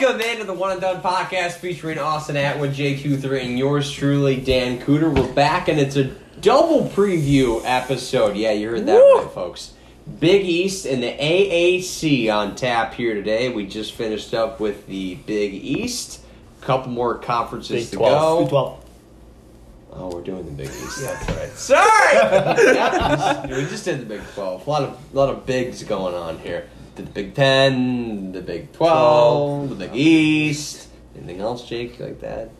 Welcome into the One and Done podcast featuring Austin Atwood, JQ3, and yours truly, Dan Cooter. We're back and it's a double preview episode. Yeah, you heard that Woo! right, folks. Big East and the AAC on tap here today. We just finished up with the Big East. A Couple more conferences Big to 12. go. Big 12. Oh, we're doing the Big East. Yeah. That's right. Sorry. Yeah, we just did the Big Twelve. A lot of a lot of bigs going on here. Did the Big Ten, the Big Twelve, the Big East. Anything else, Jake, like that?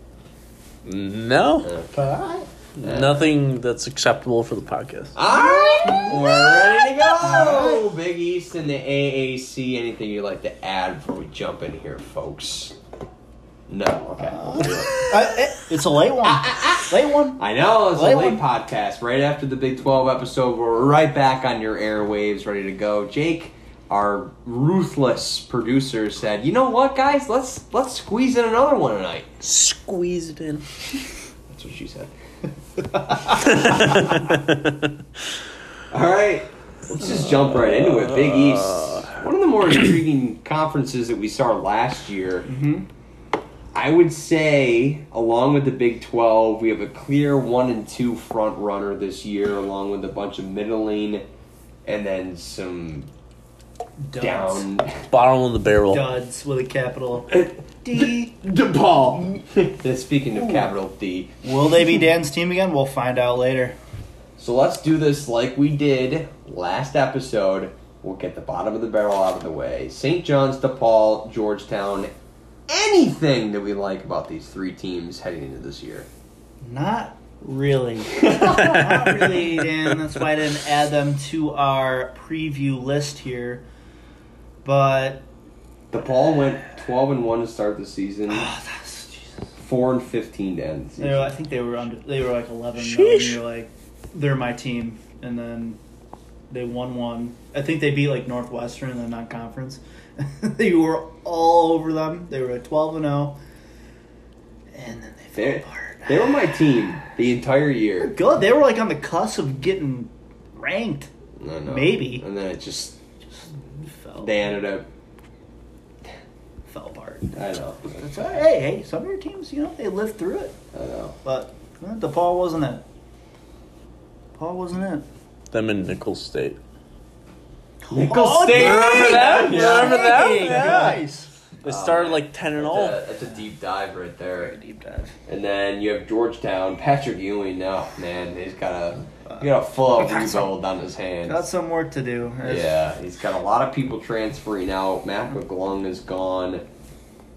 No, Okay. But alright. nothing that's acceptable for the podcast. All right, we're ready to go. Big East and the AAC. Anything you'd like to add before we jump in here, folks? No. Okay. Uh, it- it's a late one. late one. I know it's a Late late one. podcast. Right after the Big Twelve episode, we're right back on your airwaves, ready to go. Jake, our ruthless producer, said, "You know what, guys? Let's let's squeeze in another one tonight." Squeeze it in. That's what she said. All right, let's just jump right into it. Big uh, East, one of the more intriguing conferences that we saw last year. Mm-hmm. I would say, along with the Big 12, we have a clear one and two front runner this year, along with a bunch of middling and then some Duds. down. Bottom of the barrel. Duds with a capital D. DePaul. Speaking of capital D. Will they be Dan's team again? We'll find out later. So let's do this like we did last episode. We'll get the bottom of the barrel out of the way. St. John's, DePaul, Georgetown. Anything that we like about these three teams heading into this year? Not really. Not really, Dan. That's why I didn't add them to our preview list here. But the DePaul went 12 and 1 to start the season, oh, that's Jesus. 4 and 15 to end the They were, I think they were under. They were like eleven. Though, and you're like, they're my team, and then they won one. I think they beat like Northwestern in the non-conference. they were all over them. They were at twelve and zero, and then they fell They, apart. they were my team the entire year. good. They were like on the cusp of getting ranked. I know. Maybe. And then it just, Just fell. They ended up, fell apart. I know. That's all right. Hey, hey, some of your teams, you know, they lived through it. I know. But uh, well, DePaul wasn't it. Paul wasn't it. Them in Nicholls State. Nickel Oh, State. Remember that? Yeah. Remember that? Hey, Yeah. Nice. They started like 10 and That's 0. a, that's a deep dive right there. Deep dive. And then you have Georgetown, Patrick Ewing. No, man, he's got a he got a full Got some- rebuild on his hands. Got some work to do. There's- Yeah, he's got a lot of people transferring out. Mac McClung is gone.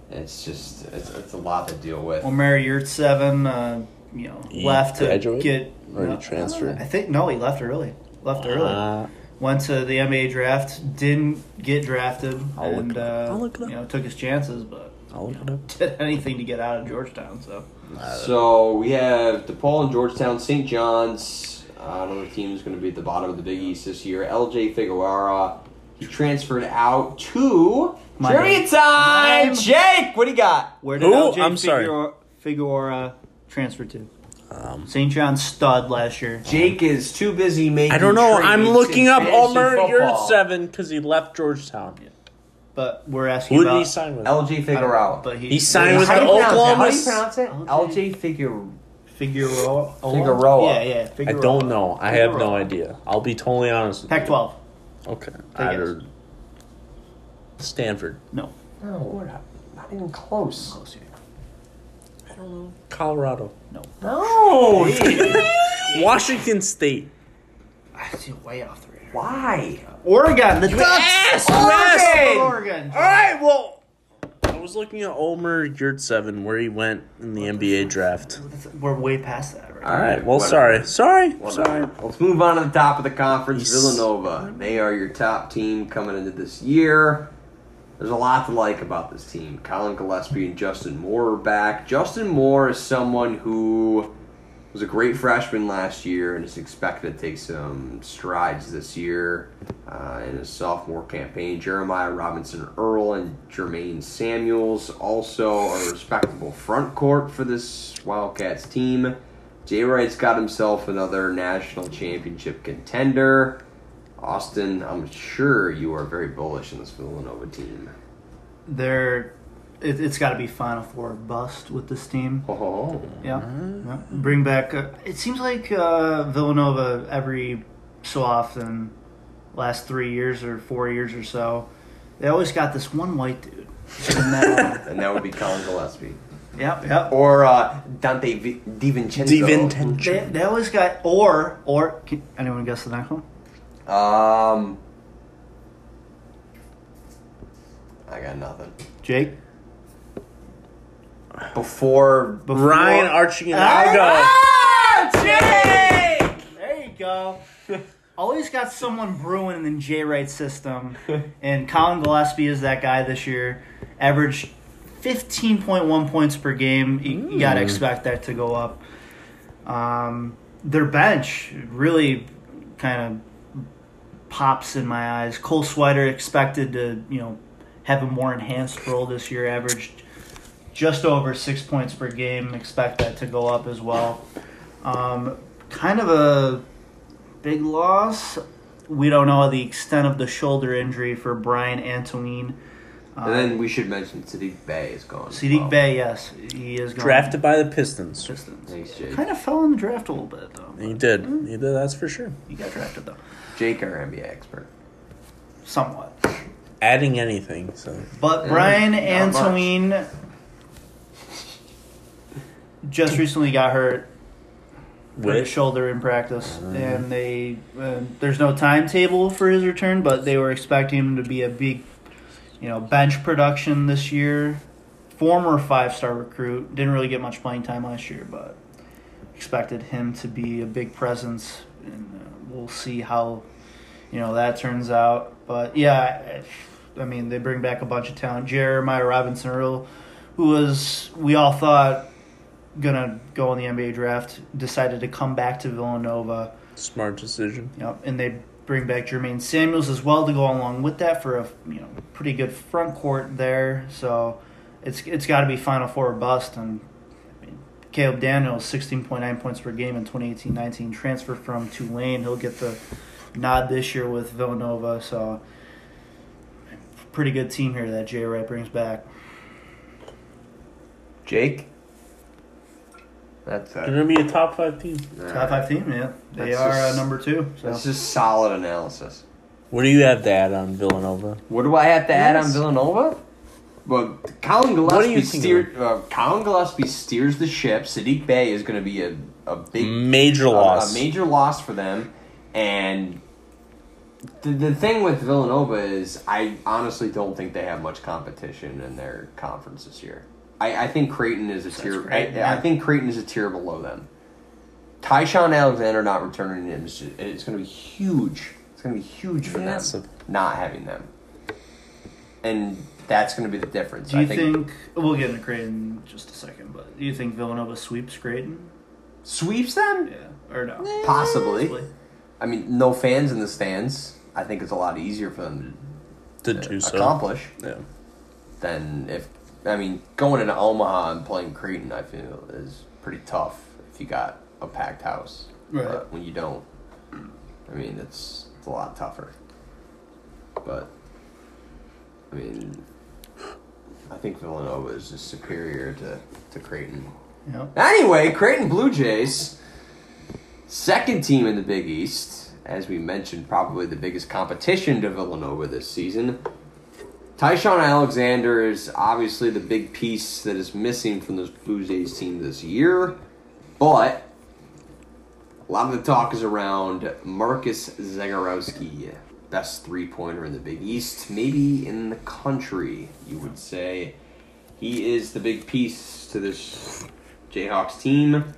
It's just it's, it's a lot to deal with. Omer Yurtseven, uh, you know, He left to get. Or he no, transferred? I think no, he left early. Left early. Uh, Went to the NBA draft. Didn't get drafted, I'll look and it up. uh, look it up. you know took his chances, but I'll look it up. did anything to get out of Georgetown. So So we have DePaul and Georgetown, St. John's. Uh, another team is going to be at the bottom of the Big East this year. LJ Figueroa. He transferred out to My trivia name. time. Name. Jake, what do you got? where did Who? LJ I'm sorry. Figueroa, Figueroa transfer to? Um, St. John's stud last year. Jake is too busy making. I don't know. I'm looking in up fantasy Omer football. Yurtseven because he left Georgetown. Yeah. But we're asking Who did about. he sign with? LJ Figueroa. But he, He signed with How do the you pronounce it? Oklahoma. How do you pronounce it? LJ? LJ Figure. Figueroa. Figueroa. Yeah, yeah. I don't know. I have no idea. I'll be totally honest with. Pac-12. Okay. Take Either Stanford. No. No, we're not, not even close. Close here. I don't know. Colorado. No. No. Washington State. I see way off the radar. Why? Oregon. The Ducks. asked, Oregon. Oregon. All right. Well, I was looking at Omer Yurtseven where he went in the NBA draft. We're way past that right All All right. right. Well, whatever. sorry. Sorry. Whatever. Sorry. Let's move on to the top of the conference. Yes. Villanova. They are your top team coming into this year. There's a lot to like about this team. Collin Gillespie and Justin Moore are back. Justin Moore is someone who was a great freshman last year and is expected to take some strides this year uh, in his sophomore campaign. Jeremiah Robinson Earl and Jermaine Samuels also a respectable front court for this Wildcats team. Jay Wright's got himself another national championship contender. Austin, I'm sure you are very bullish on this Villanova team. They're it, it's got to be Final Four bust with this team. Oh, Yeah, yeah. bring back. Uh, it seems like uh, Villanova every so often, last three years or four years or so, they always got this one white dude. And that- and that would be Collin Gillespie yep, yep. or uh, Donte v- DiVincenzo. DiVincenzo. They, they always got or or. Can anyone guess the next one? Um, I got nothing. Jake. Before, Before- Ryan Archie and Ah, Jake! There you go. Always got someone brewing in the Jay Wright system, and Collin Gillespie is that guy this year. Averaged fifteen point one points per game. You, you got to expect that to go up. Um, their bench really kind of pops in my eyes. Cole Swider expected to you know have a more enhanced role this year. Averaged just over six points per game. Expect that to go up as well. Um, kind of a big loss. We don't know the extent of the shoulder injury for Bryan Antoine. Um, and then we should mention Saddiq Bey is gone. as Saddiq well. Bey, yes, he is going. Drafted by the Pistons. Pistons. Thanks, Jake. Kind of fell in the draft a little bit though. He did. He did. That's for sure. He got drafted though, Jake, our NBA expert. somewhat. Adding anything. So But Bryan not much. Antoine just recently got hurt with shoulder in practice, and they uh, there's no timetable for his return, but they were expecting him to be a big, you know, bench production this year. Former five star recruit, didn't really get much playing time last year, but expected him to be a big presence, and uh, we'll see how you know that turns out. But yeah, I mean they bring back a bunch of talent. Jeremiah Robinson Earl, who was we all thought gonna go in the NBA draft, decided to come back to Villanova. smart decision. Yep, and they bring back Jermaine Samuels as well to go along with that for a you know pretty good front court there. So it's it's got to be Final Four or bust. And I mean, Caleb Daniels, sixteen point nine points per game in 2018-19, transfer from Tulane. He'll get the nod this year with Villanova. So pretty good team here that Jay Wright brings back. Jake? That's They're gonna be a top five team. Top five team, yeah, they That's are just- uh, number two. So. That's just solid analysis. What do you have to add on Villanova? What do I have to add on Yes. Villanova? Well, Collin What do Gillespie you think steer, uh, Collin Gillespie steers the ship. Saddiq Bey is going to be a, a big Major a- loss. a major loss for them. And the, the thing with Villanova is, I honestly don't think they have much competition in their conference this year. I, I think Creighton is a That's tier. I, great, I yeah. think Creighton is a tier below them. Ty-Shon Alexander not returning him is just, it's going to be huge. It's going to be huge for Massive. them not having them, and that's going to be the difference. Do you I think, we'll get into Creighton in just a second? But do you think Villanova sweeps Creighton? sweeps them Yeah, or no? Eh, possibly. I mean, no fans in the stands. I think it's a lot easier for them To to do so. accomplish Yeah. than if. I mean, going into Omaha and playing Creighton, I feel is pretty tough if you got a packed house. Right. But when you don't, I mean, it's it's a lot tougher. But I mean, I think Villanova is just superior to to Creighton. Yeah. Anyway, Creighton Blue Jays, second team in the Big East, as we mentioned, probably the biggest competition to Villanova this season. Ty-Shon Alexander is obviously the big piece that is missing from this Blue Jays team this year, but a lot of the talk is around Marcus Zegarowski, best three pointer in the Big East, maybe in the country, you would say. He is the big piece to this Jayhawks team,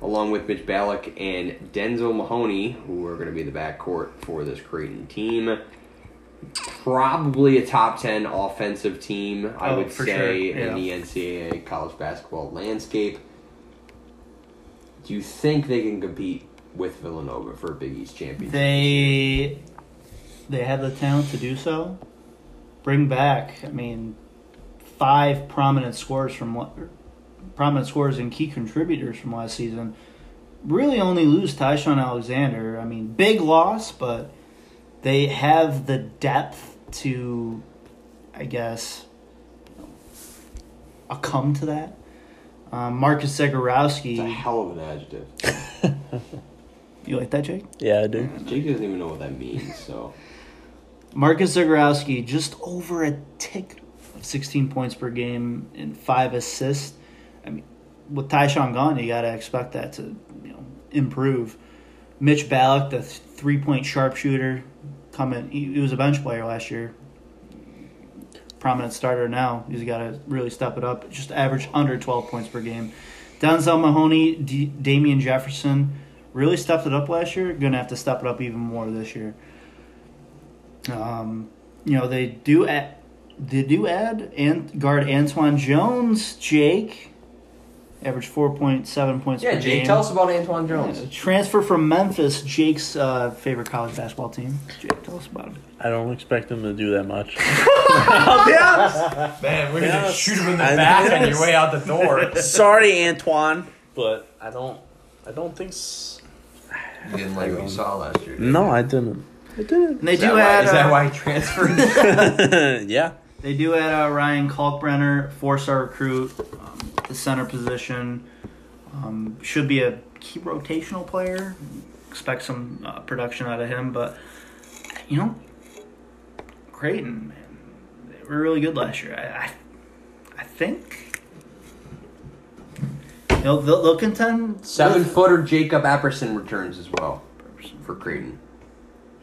along with Mitch Ballock and Denzel Mahoney, who are going to be the backcourt for this Creighton team. Probably a top 10 offensive team, I Oh, would say, sure, in the NCAA college basketball landscape. Do you think they can compete with Villanova for a Big East championship? They they have the talent to do so. Bring back, I mean, five prominent scores from what prominent scores and key contributors from last season. Really, only lose Ty-Shon Alexander. I mean, big loss, but they have the depth to, I guess, I'll come to that. Um, Marcus It's a hell of an adjective. You like that, Jake? Yeah, I do. Jake doesn't even know what that means, so. Marcus Zegarowski just over a tick of 16 points per game and five assists. I mean, with Ty-Shon gone, you got to expect that to you know improve. Mitch Ballock, the three point sharpshooter, coming. He, he was a bench player last year. Prominent starter now. He's got to really step it up. Just average under 12 points per game. Denzel Mahoney, D- Damian Jefferson really stepped it up last year. Going to have to step it up even more this year. Um, you know they do add, they do add and guard Antwann Jones, Jake, average four point seven points Yeah, per Jake, game. tell us about Antwann Jones. Yeah, transfer from Memphis, Jake's uh, favorite college basketball team. Jake, tell us about him. I don't expect him to do that much. Man, we're gonna shoot him in the I- back on your way out the door. Sorry, Antwann, but I don't. I don't think. S- You didn't like what you saw last year. did you? no, I didn't. I didn't. And they Is do that, why, add is that uh, why he transferred? yeah. they do add uh, Ryan Kalkbrenner, four star recruit, um, the center position. Um, should be a key rotational player. Expect some uh, production out of him, but you know, Creighton, man, they were really good last year. I, I, I think they'll, they'll, they'll contend. Seven with- footer Jacob Epperson returns as well for Creighton,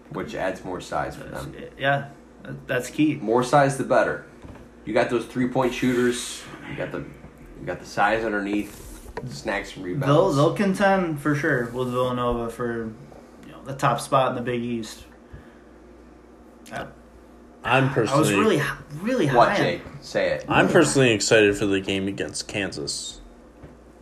which adds more size for them. Yeah, that's key. More size, the better. You got those three point shooters. You got the you got the size underneath. Snacks and rebounds. They'll they'll contend for sure with Villanova for you know the top spot in the Big East. I, I'm I personally. was really really high. what, Jake? Say it. I'm personally excited for the game against Kansas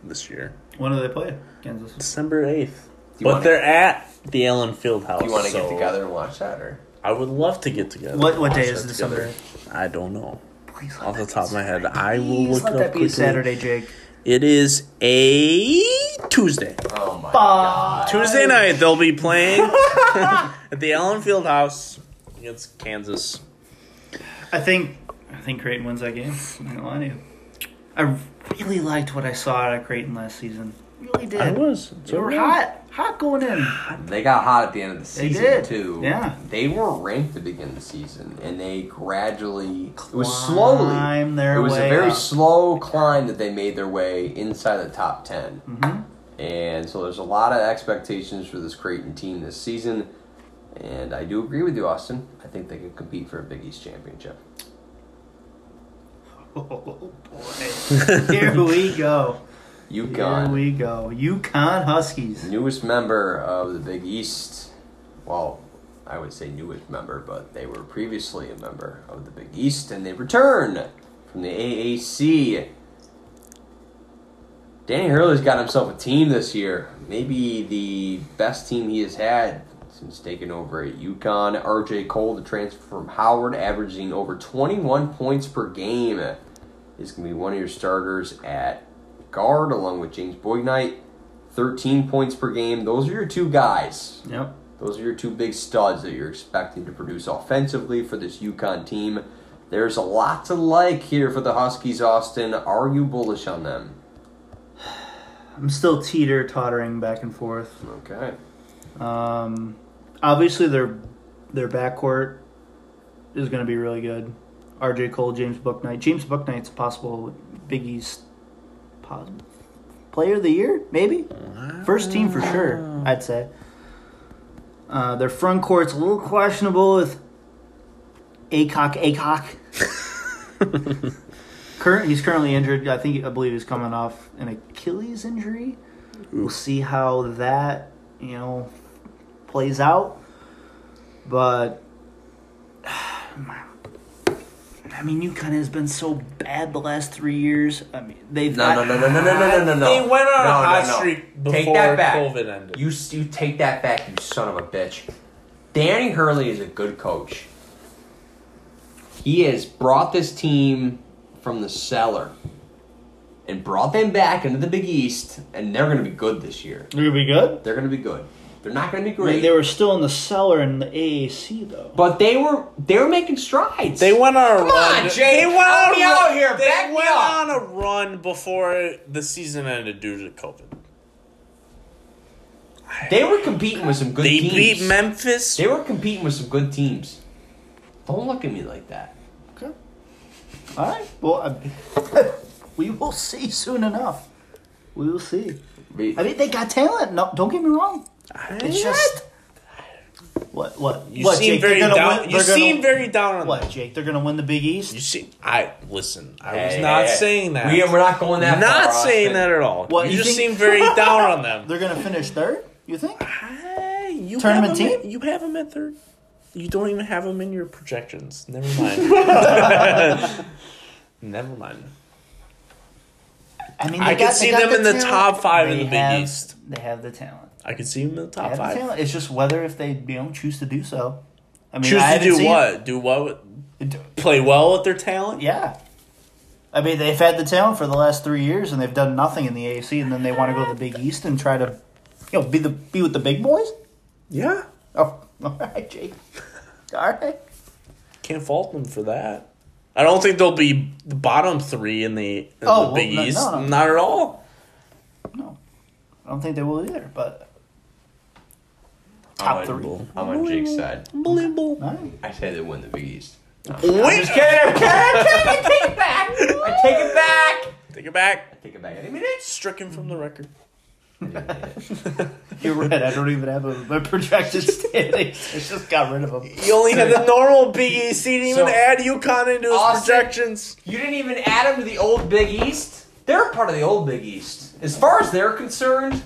this year, When do they play Kansas? December eighth. But wanna- they're at the Allen Fieldhouse. Do you want to so get together and watch that, or I would love to get together. What what watch day that is together. December? I don't know. Please let Off the top of my head, Saturday. I will Please look let it that up be quickly. Saturday, Jake. It is a Tuesday. oh my Fuck. god, Tuesday night they'll be playing at the Allen Field House against Kansas. I think I think Creighton wins that game. I'm not gonna lie to you. I really liked what I saw out of Creighton last season. Really did. I was. They were hot, hot going in. They got hot at the end of the They season did. too. Yeah. they were ranked to begin the season, and they gradually. It was slowly. Climb their It was a way very up. slow climb that they made their way inside the top 10 Mm-hmm. And so there's a lot of expectations for this Creighton team this season. And I do agree with you, Austin. I think they can compete for a Big East championship. Oh boy. Here we go. Here we go. UConn Huskies. newest member of the Big East. Well, I would say newest member, but they were previously a member of the Big East, and they return from the AAC. Danny Hurley's got himself a team this year. Maybe the best team he has had since taking over at UConn. RJ Cole, the transfer from Howard, averaging over 21 points per game. Is going to be one of your starters at guard, along with James Bouknight. 13 points per game. Those are your two guys. Yep. Those are your two big studs that you're expecting to produce offensively for this UConn team. There's a lot to like here for the Huskies, Austin. Are you bullish on them? I'm still teeter tottering back and forth. Okay. Um, obviously, their their backcourt is going to be really good. R.J. Cole, James Bouknight. James Bouknight's a possible Big East pos- player of the year, maybe first team for sure. I'd say. Uh, their front court's a little questionable with Akok Akok. Current, he's currently injured. I think I believe he's coming off an Achilles injury. We'll see how that you know plays out. But I mean, UConn has been so bad the last three years. I mean, they've No, no, no, no, no, no, no, no, no. They went on No, a hot no, no. streak before Take that back. COVID ended. You you take that back, you son of a bitch. Danny Hurley is a good coach. He has brought this team from the cellar and brought them back into the Big East, and they're going to be good this year. They're gonna be good. They're going to be good. They're not going to be great. they were still in the cellar in the AAC though. but they were they were making strides. They went on a Come run. on, Jake, They went help on a run- out here. They Back me went up. on a run before the season ended due to COVID. They were competing with some good They teams. beat Memphis. They were competing with some good teams. Don't look at me like that. Okay. All right. Well, I, we will see soon enough. We will see. I mean, they got talent. No, don't get me wrong. It's just what what You what seem Jake, very down. win- you they're gonna- seem very down on what that. Jake? They're gonna win the Big East. You see, I listen. I was Hey, not hey, hey. saying that. We, we're not going that not far. saying Austin. that at all. What, you, you just seem very down on them. They're gonna finish third. You think? Hey, you Tournament have 'em team? At, you have them at third. You don't even have them in your projections. Never mind. Never mind. I mean, I they could got- see them in the top five in the Big have- East. They have the talent. I could see them in the top the five. It's just whether if they you know choose to do so. I mean, Choose I to do what? Do what? with- Play well with their talent. Yeah. I mean, they've had the talent for the last three years, and they've done nothing in the AAC, and then they want to go to the Big East and try to, you know, be the be with the big boys. Yeah. Oh, all right, Jake. All right. Can't fault them for that. I don't think they'll be the bottom three in the, in Oh, the Big well, no- East. no, no. Not at all. No, I don't think they will either. But top on- three. I'm on Jake's side. Unbelievable. I say they win the Big East. Wait. I'm just kidding. I'm kidding. I'm kidding. I take it back. I take it back. Take it back. I take it back. Any minute. Stricken from the record. You're right. I don't even have a, a projected standings. I just got rid of them. You only had the normal Big East. He didn't even So- add UConn into his Austin- projections. You didn't even add them to the old Big East. They're part of the old Big East. As far as they're concerned,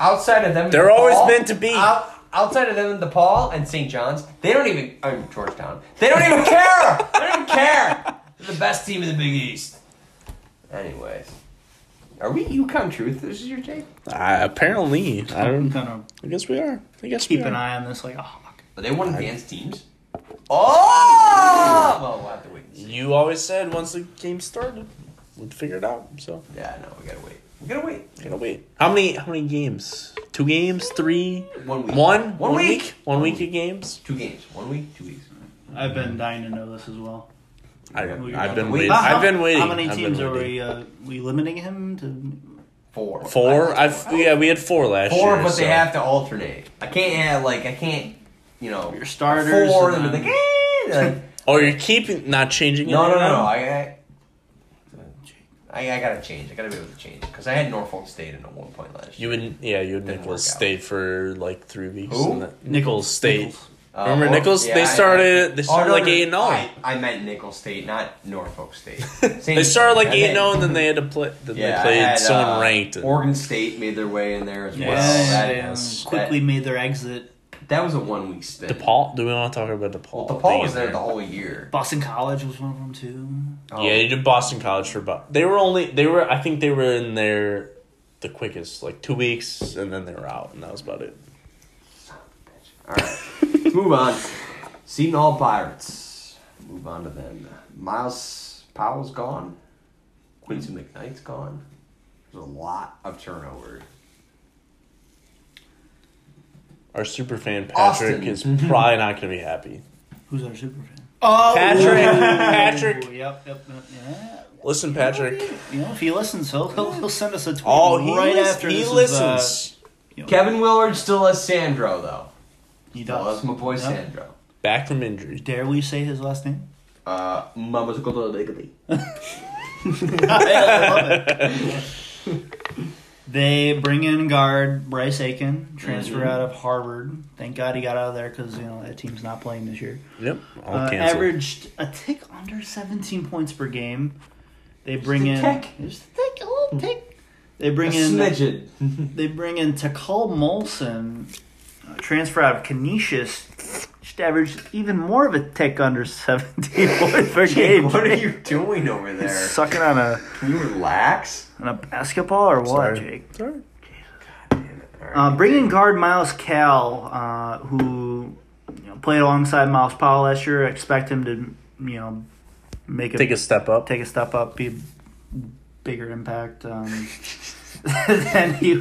outside of them, They're always DePaul, meant to be. out- outside of them and DePaul and St. John's, they don't even. I mean, Georgetown. They don't even care. They don't even care. They're the best team in the Big East. Anyways, are we UConn truth? This is your take. Uh, apparently, I I'm don't. gonna I guess we are. I guess keep we an eye on this like a hawk. Are they one of Dan's teams? Oh! Well, we'll have to wait. and see. You always said once the game started, we'd figure it out. So Yeah, no, we gotta wait. We gotta wait. gotta wait. How many? How many games? Two games? Three? One week. One? One week. One week of games. Two games. One week. Two weeks. I've been dying to know this as well. I, We I've been waiting. week. I've been waiting. How many I've been teams are waiting. we? Uh, we limiting him to? Four. Four. I- I've yeah. We had four last Four, year. but so. they have to alternate. I can't have like I can't, you know, Your starters Four, and and then then- like, eh, like Oh, you're keeping not changing it. no, no, no, now? no. I, I, I, I gotta change. I gotta be able to change because I had Norfolk State in at one point last You year. would, yeah, you would Didn't Nicholls work out. State for like three weeks. Who? and then- Nicholls State. Nicholls. Uh, Remember or- Nicholls? yeah, they I- started. They Oh, started no, like no, eight and zero. I, I meant Nicholls State, not Norfolk State. They started like eight I and zero, and then they had to play. Then Yeah, they played had, someone uh, ranked. and- Oregon State made their way in there as Yeah, well. That, and is- quickly made their exit. That was a one week stint. DePaul. Do we want to talk about DePaul? Well, They DePaul was get there the whole year. Boston College was one of them too. Oh. Yeah, you did Boston College for about. They were only. They were. I think they were in there the quickest, like two weeks, and then they were out, and that was about it. All right, move on. Seton Hall Pirates. Move on to them. Myles Powell's gone. Quincy McKnight's gone. There's a lot of turnover. Our super fan Patrick Austin. is probably not going to be happy. Who's our super fan? Oh, Patrick, Patrick. Yep, yep, yep. Yeah. Listen, Patrick. You know, if he listens, he'll he'll, he'll send us a tweet Oh, he right lis- after he this listens. Is, uh, you know, Kevin Willard still has Sandro though. he Still does. has my boy Yep. Sandro. Back from injury. Dare we say his last name? Uh, Mama's gonna legally. I love it. They bring in guard Bryce Aiken, transfer Mhm. out of Harvard. Thank God he got out of there because you know that team's not playing this year. Yep. All Uh, canceled. averaged a tick under 17 points per game. They bring Just a in tick. just a tick, a little tick. They A bring in smidgen. they bring in Takal Molson, uh, transfer out of Canisius. Just averaged even more of a tick under 17 points per game. what are you doing over there? sucking on a Can you relax? on a basketball or what, Sorry. Jake? Sorry. Uh, bringing guard Myles Cale, uh, who you know, played alongside Myles Powell last year, expect him to you know make a Take a step up. take a step up, be a bigger impact um, than he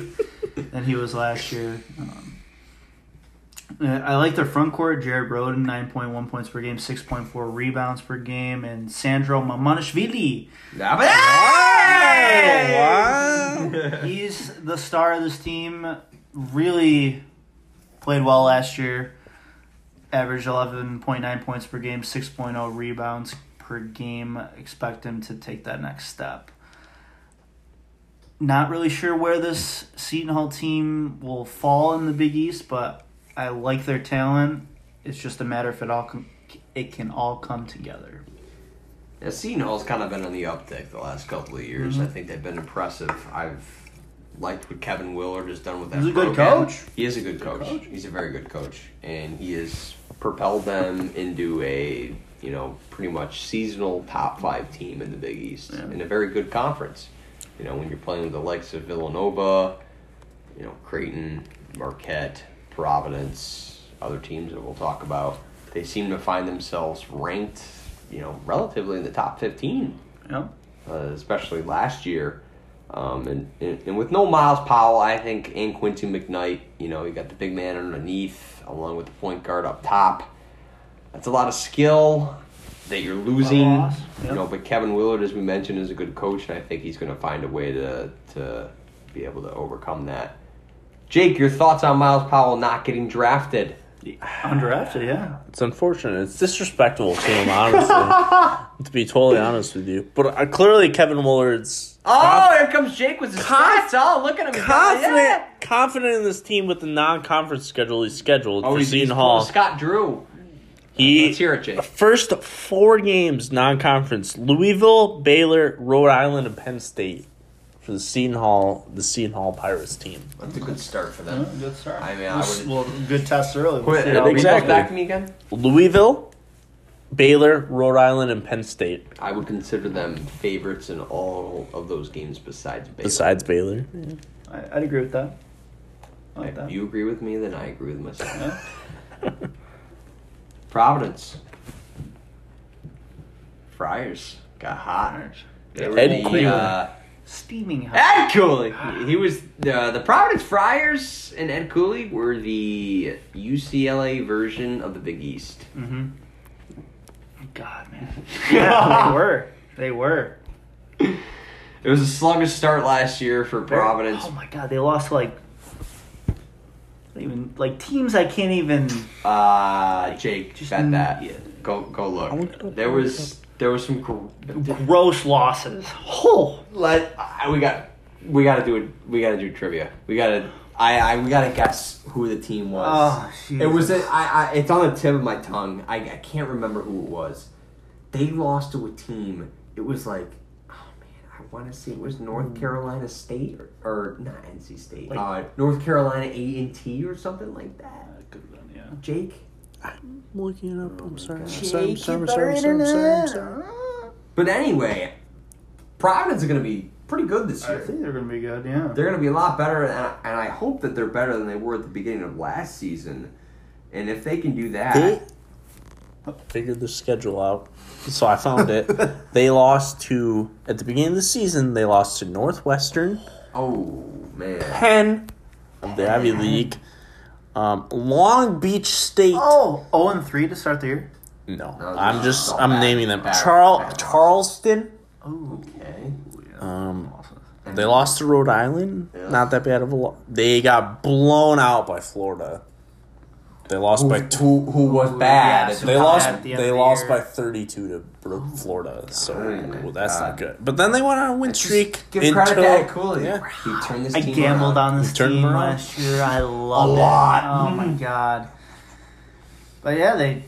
than he was last year. Um, Uh, I like their front court. Jared Rhoden, 9.1 points per game, 6.4 rebounds per game, and Sandro Mamukelashvili. Wow. He's the star of this team. Really played well last year. Averaged 11.9 points per game, 6.0 rebounds per game. Expect him to take that next step. Not really sure where this Seton Hall team will fall in the Big East, but I like their talent. It's just a matter if it all com- it can all come together. Yeah, Seton Hall's kind of been on the uptick the last couple of years. Mm-hmm. I think they've been impressive. I've liked what Kevin Willard has done with that. He's a good program. coach. He is a good coach. He's a very good coach, and he has propelled them into a you know pretty much seasonal top five team in the Big East Yeah. in a very good conference. You know when you're playing with the likes of Villanova, you know Creighton, Marquette, Providence, other teams that we'll talk about. They seem to find themselves ranked, you know, relatively in the top fifteen Yep. uh, especially last year. Um, and, and, and with no Myles Powell, I think, and Quincy McKnight, you know, you got the big man underneath, along with the point guard up top. That's a lot of skill that you're losing. loss, You know, but Kevin Willard, as we mentioned, is a good coach, and I think he's going to find a way to to be able to overcome that. Jake, your thoughts on Myles Powell not getting drafted? Undrafted, yeah. It's unfortunate. It's disrespectful to him, honestly. to be totally honest with you, but uh, clearly Kevin Willard's Oh, here comes Jake with his Conf- stats. Oh, look at him. He's confident, yeah. confident in this team with the non-conference schedule he's scheduled Oh, for he's, Seton he's Hall. Scott Drew. He Let's hear it, Jake. first four games non-conference: Louisville, Baylor, Rhode Island, and Penn State for the Seton Hall, the Seton Hall Pirates team. That's a good start for them. Good start. I mean, I would- well, good test early. We'll Quit. see how read we those Exactly. back to me again. Louisville, Baylor, Rhode Island, and Penn State. I would consider them favorites in all of those games besides Baylor. Besides Baylor, I, I'd agree with that. I like If that. you agree with me, then I agree with myself. Yeah. Providence. Friars got hot. They were Ed the, Cooley. uh, Steaming hot. Ed Cooley. He was the the Providence Friars and Ed Cooley were the UCLA version of the Big East. Mm-hmm. God, man. Yeah, they were. They were. It was a sluggish start last year for Providence. Oh my God, they lost like. Even like teams I can't even. Uh, Jake, Just bet that. yeah. Go go look. I'll look it up. There was there was some. gr- gross losses. Oh, Let I, we got we got to do it. We got to do trivia. We got to. I, I we got to guess who the team was. Oh, it was. Jesus. A, I, I it's on the tip of my tongue. I, I can't remember who it was. They lost to a team. It was like. Oh man, I want to see it was North Carolina State or, or not NC State. Like- uh, North Carolina A and T or something like that. Could have been, yeah. Jake. I'm looking it up. I'm oh sorry. I'm sorry. I'm sorry. I'm sorry. I'm sorry. I'm sorry. I'm sorry. But anyway, Providence is going to be pretty good this year. I think they're gonna be good. Yeah. They're going to be a lot better, and I, and I hope that they're better than they were at the beginning of last season. And if they can do that, They figured the schedule out, so I found it. they lost to at the beginning of the season. They lost to Northwestern, oh man, Penn of the Ivy League, um, Long Beach State. Oh, 0 and 3 to start the year. No, No, I'm just no, I'm bad, naming them. bad, Charl bad. Charleston. Oh, okay. Um, they lost to Rhode Island. Not that bad of a loss. They got blown out by Florida. They lost Who, by two. who, who was bad? yeah, They lost. the They the lost year. by thirty-two to Bro- oh Florida. So Oh, well, that's God. not good. But then they went on a win streak. Give credit to until- Ed Cooley. Yeah. He turned this I team gambled around. on this You team around? last year. I love A it. Oh my mm-hmm. god. But yeah, they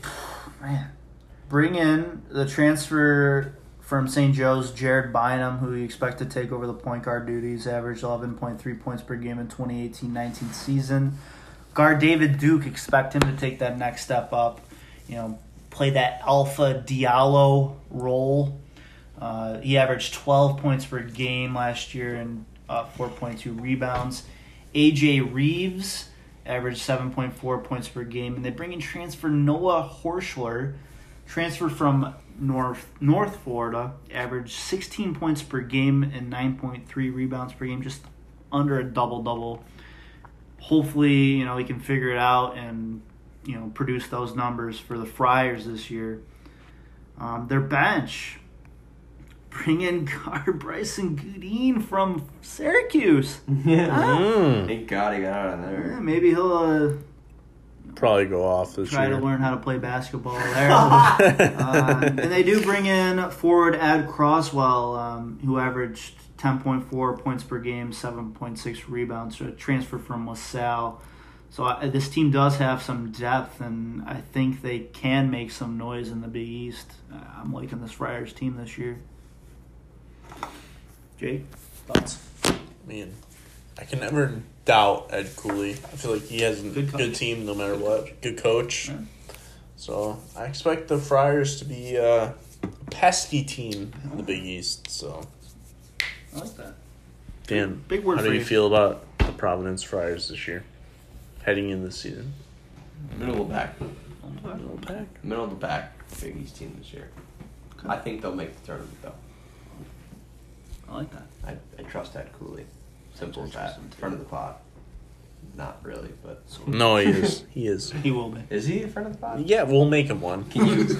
man bring in the transfer from St. Joe's, Jared Bynum, who you expect to take over the point guard duties, averaged 11.3 points per game in 2018-19 season. Guard David Duke, expect him to take that next step up. You know, play that alpha Diallo role. Uh, he averaged 12 points per game last year and uh, 4.2 rebounds. AJ Reeves averaged 7.4 points per game, and they bring in transfer Noah Horchler, transfer from North North Florida, averaged 16 points per game and 9.3 rebounds per game, just under a double double. Hopefully, you know he can figure it out and you know, produce those numbers for the Friars this year. Um, their bench, bring in guard Brycen Goodine from Syracuse. Yeah. Mm, Thank God he got out of there. Yeah, there. maybe he'll uh, probably go off this try year. Try to learn how to play basketball there. uh, and they do bring in forward Ed Croswell, um, who averaged 10.4 points per game, 7.6 rebounds, so a transfer from LaSalle. So uh, this team does have some depth, and I think they can make some noise in the Big East. I'm liking this Friars team this year. Jake, thoughts? Man, I can never doubt Ed Cooley. I feel like he has a Good good, team no matter what. Good coach. Yeah. So I expect the Friars to be uh, a pesky team in the Big East. So I like that. Dan, Big word how for do you you. feel about the Providence Friars this year, heading in the season? Middle of the pack. Little pack. Middle of the pack Big East team this year. I think they'll make the tournament though. I like that. I, I trust Ed Cooley. Simple as that. Interesting, too. Front of the pot. Not really, but No, he is. He is. He will be. is he in front of the pot? Yeah, we'll make him one. Can you can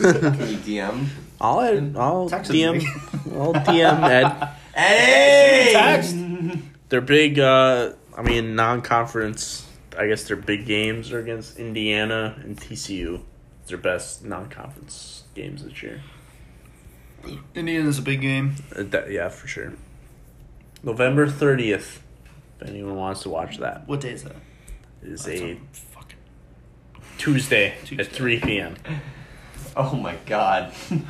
you DM? I'll add, I'll Text DM. him. I'll DM Ed. Hey! Text. Their big, uh, I mean, non-conference. I guess their big games are against Indiana and TCU. It's their best non-conference games this year. Indiana's a big game. Uh, that- yeah, for sure. November thirtieth. If anyone wants to watch that, What day is that? is That's a on fucking Tuesday, Tuesday. at three p.m. Oh my god.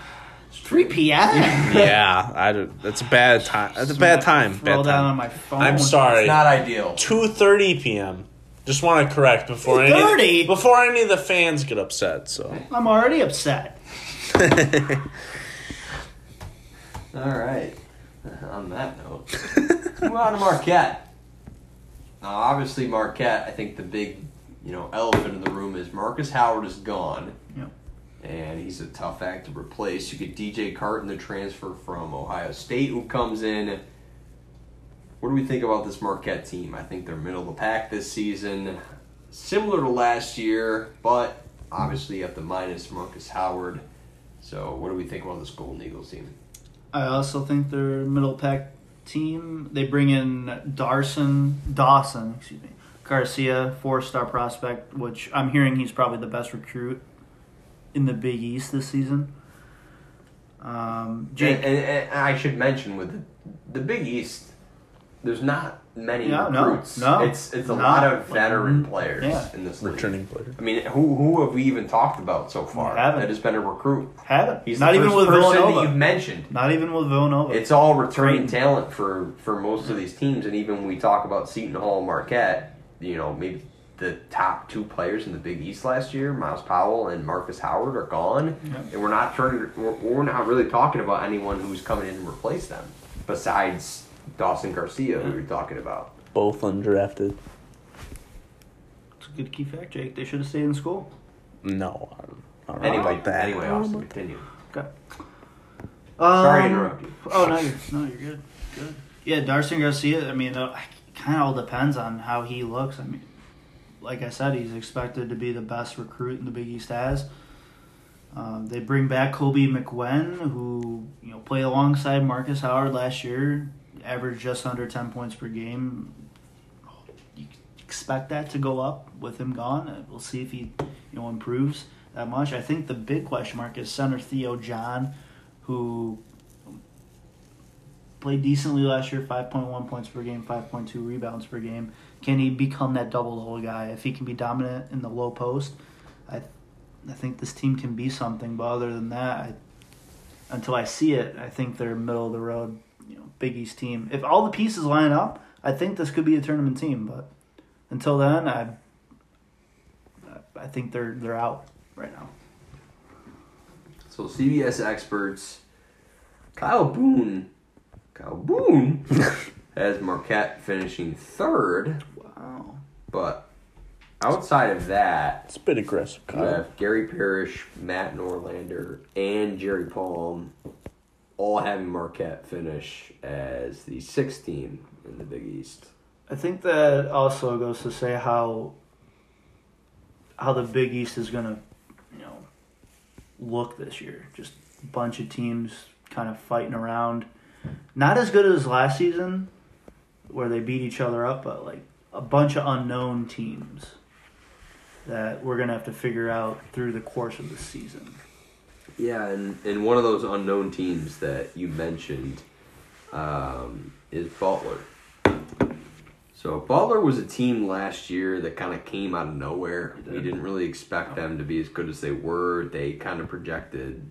3 p.m. yeah, I don't, that's a bad time. That's a bad time. Roll Bad down on time. my phone. I'm sorry. It's not ideal. Two thirty p.m. Just want to correct before any 2:30? before any of the fans get upset. So. I'm already upset. Alright. On that note. Move on to Marquette. Now obviously Marquette, I think the big, you know, elephant in the room is Marcus Howard is gone. Yep. And he's a tough act to replace. You get DJ Carton, the transfer from Ohio State, who comes in. What do we think about this Marquette team? I think they're middle of the pack this season. Similar to last year, but obviously at the minus Marcus Howard. So what do we think about this Golden Eagles team? I also think they're middle pack team. They bring in Dawson, Dawson, excuse me, Garcia, four star prospect, which I'm hearing he's probably the best recruit in the Big East this season. Um, Jake, And, and, and I should mention with the, the Big East, there's not many Yeah, no, recruits. no, it's it's a lot of veteran Mhm. players Yeah. in this league. Returning player. I mean, who who have we even talked about so far haven't. that has been a recruit? haven't. He's not the even first with person that Villanova. you've mentioned. Not even with Villanova. It's all returning Great. talent for for most of these teams, and even when we talk about Seton Hall, Marquette. You know, maybe the top two players in the Big East last year, Myles Powell and Marcus Howard, are gone, Yep. and we're not turning. We're, we're not really talking about anyone who's coming in and replace them, besides Dawson Garcia, who you're talking about. Both undrafted. It's a good key fact, Jake. They should have stayed in school. No, I don't, I don't know Anyway, about that. anyway, Austin, continue. Okay. Sorry to Um, interrupt you. Oh no, you're no, you're good. Good. Yeah, Darcy Garcia. I mean, uh, it kind of all depends on how he looks. I mean, like I said, he's expected to be the best recruit in the Big East has. Um, they bring back Koby McEwen, who you know played alongside Marcus Howard last year, averaged just under ten points per game. You expect that to go up with him gone. We'll see if he you know improves that much. I think the big question mark is center Theo John, who played decently last year, five point one points per game, five point two rebounds per game. Can he become that double double guy? If he can be dominant in the low post, I I think this team can be something. But other than that, I, until I see it, I think they're middle of the road, you know, Big East team. If all the pieces line up, I think this could be a tournament team. But until then, I I think they're they're out right now. So CBS experts, Kyle Boone, Kyle Boone has Marquette finishing third, Wow. but outside of that, It's a bit aggressive, you have Gary Parrish, Matt Norlander, and Jerry Palm all having Marquette finish as the sixth team in the Big East. I think that also goes to say how how the Big East is gonna, you know, look this year. Just a bunch of teams kind of fighting around. Not as good as last season, where they beat each other up, but like a bunch of unknown teams that we're gonna have to figure out through the course of the season. Yeah, and, and one of those unknown teams that you mentioned um, is Butler. So Butler was a team last year that kind of came out of nowhere. They We didn't really expect them to be as good as they were. They kind of projected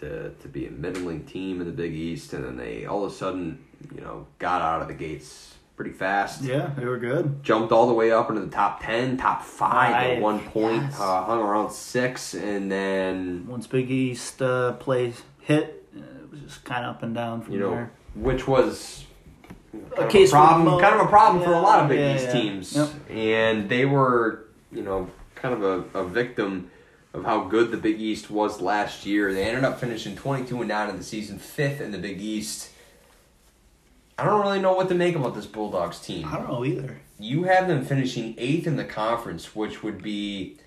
to to be a middling team in the Big East, and then they all of a sudden, you know, got out of the gates pretty fast. Yeah, they were good. Jumped all the way up into the top ten, top five at one point. yes. Uh, hung around six, and then Once Big East uh, play hit, uh, it was just kind of up and down from you know, there. which was kind, a case for problem, Mo- kind of a problem for a lot of Big yeah, East yeah. teams, Yep. and they were, you know, kind of a, a victim of how good the Big East was last year. They ended up finishing twenty-two and nine in the season, fifth in the Big East. I don't really know what to make about this Bulldogs team. I don't know either. You have them finishing eighth in the conference, which would be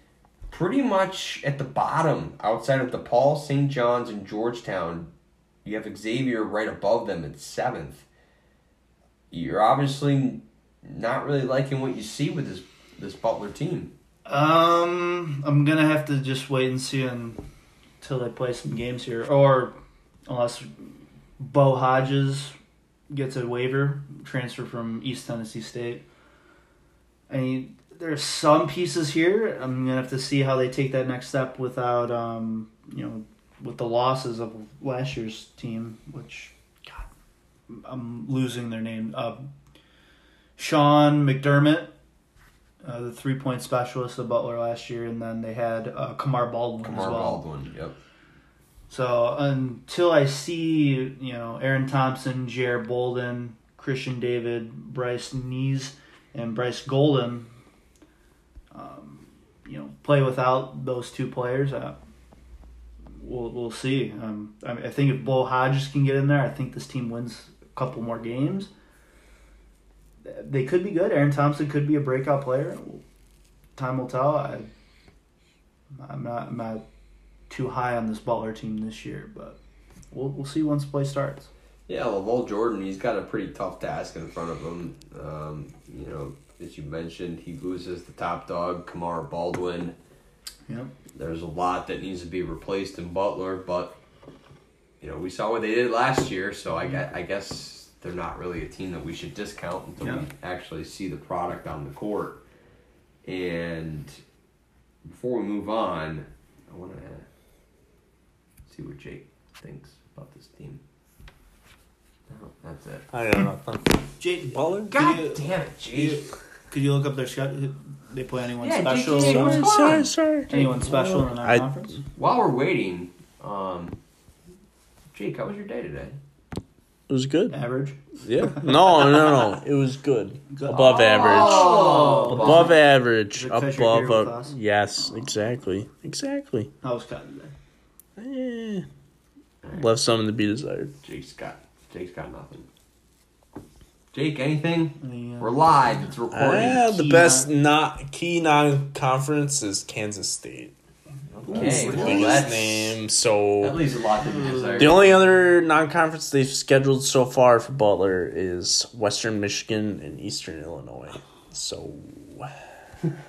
pretty much at the bottom outside of DePaul, St. John's, and Georgetown. You have Xavier right above them at seventh. You're obviously not really liking what you see with this this Butler team. Um, I'm gonna have to just wait and see until they play some games here, or unless Bo Hodges gets a waiver transfer from East Tennessee State. I mean, there's some pieces here. I'm gonna have to see how they take that next step without, um, you know, with the losses of last year's team, which, God, I'm losing their name. Uh, Sean McDermott uh, the three point specialist of Butler last year, and then they had uh, Kamar Baldwin Kamar as well. Baldwin, yep. So until I see, you know, Aaron Thompson, Jared Bolden, Christian David, Bryce Nze, and Bryce Golden, um, you know, play without those two players, uh, we'll we'll see. Um, I, mean, I think if Bo Hodges can get in there, I think this team wins a couple more games. They could be good. Aaron Thompson could be a breakout player. Time will tell. I, I'm not. I'm not too high on this Butler team this year, but we'll we'll see once play starts. Yeah, LaVall Jordan, he's got a pretty tough task in front of him. Um, you know, as you mentioned, he loses the top dog, Kamara Baldwin. Yep. There's a lot that needs to be replaced in Butler, but you know we saw what they did last year, so I guess, I guess they're not really a team that we should discount until we actually see the product on the court. And before we move on, I want to see what Jake thinks about this team. No, that's it. I got nothing. Jake, Butler? God you- damn it, Jake! could you look up their schedule? They play anyone Yeah, special? Jake, what's sorry, sorry. anyone special in the I- conference? While we're waiting, um, Jake, how was your day today? It was good. Average. Yeah. No, no, no. It was good. Good. Above average. Oh, Above average. Is it 'cause you're Above. here with us? yes, exactly. Exactly. How was Cotton today? Eh, left something to be desired. Jake's got Jake's got nothing. Jake, anything? Any, uh, We're live. It's recording. Ah, the key best not key non conference is Kansas State. It's okay, the well, that's, name. that So leaves a lot to be desired. the only other non conference they've scheduled so far for Butler is Western Michigan and Eastern Illinois. So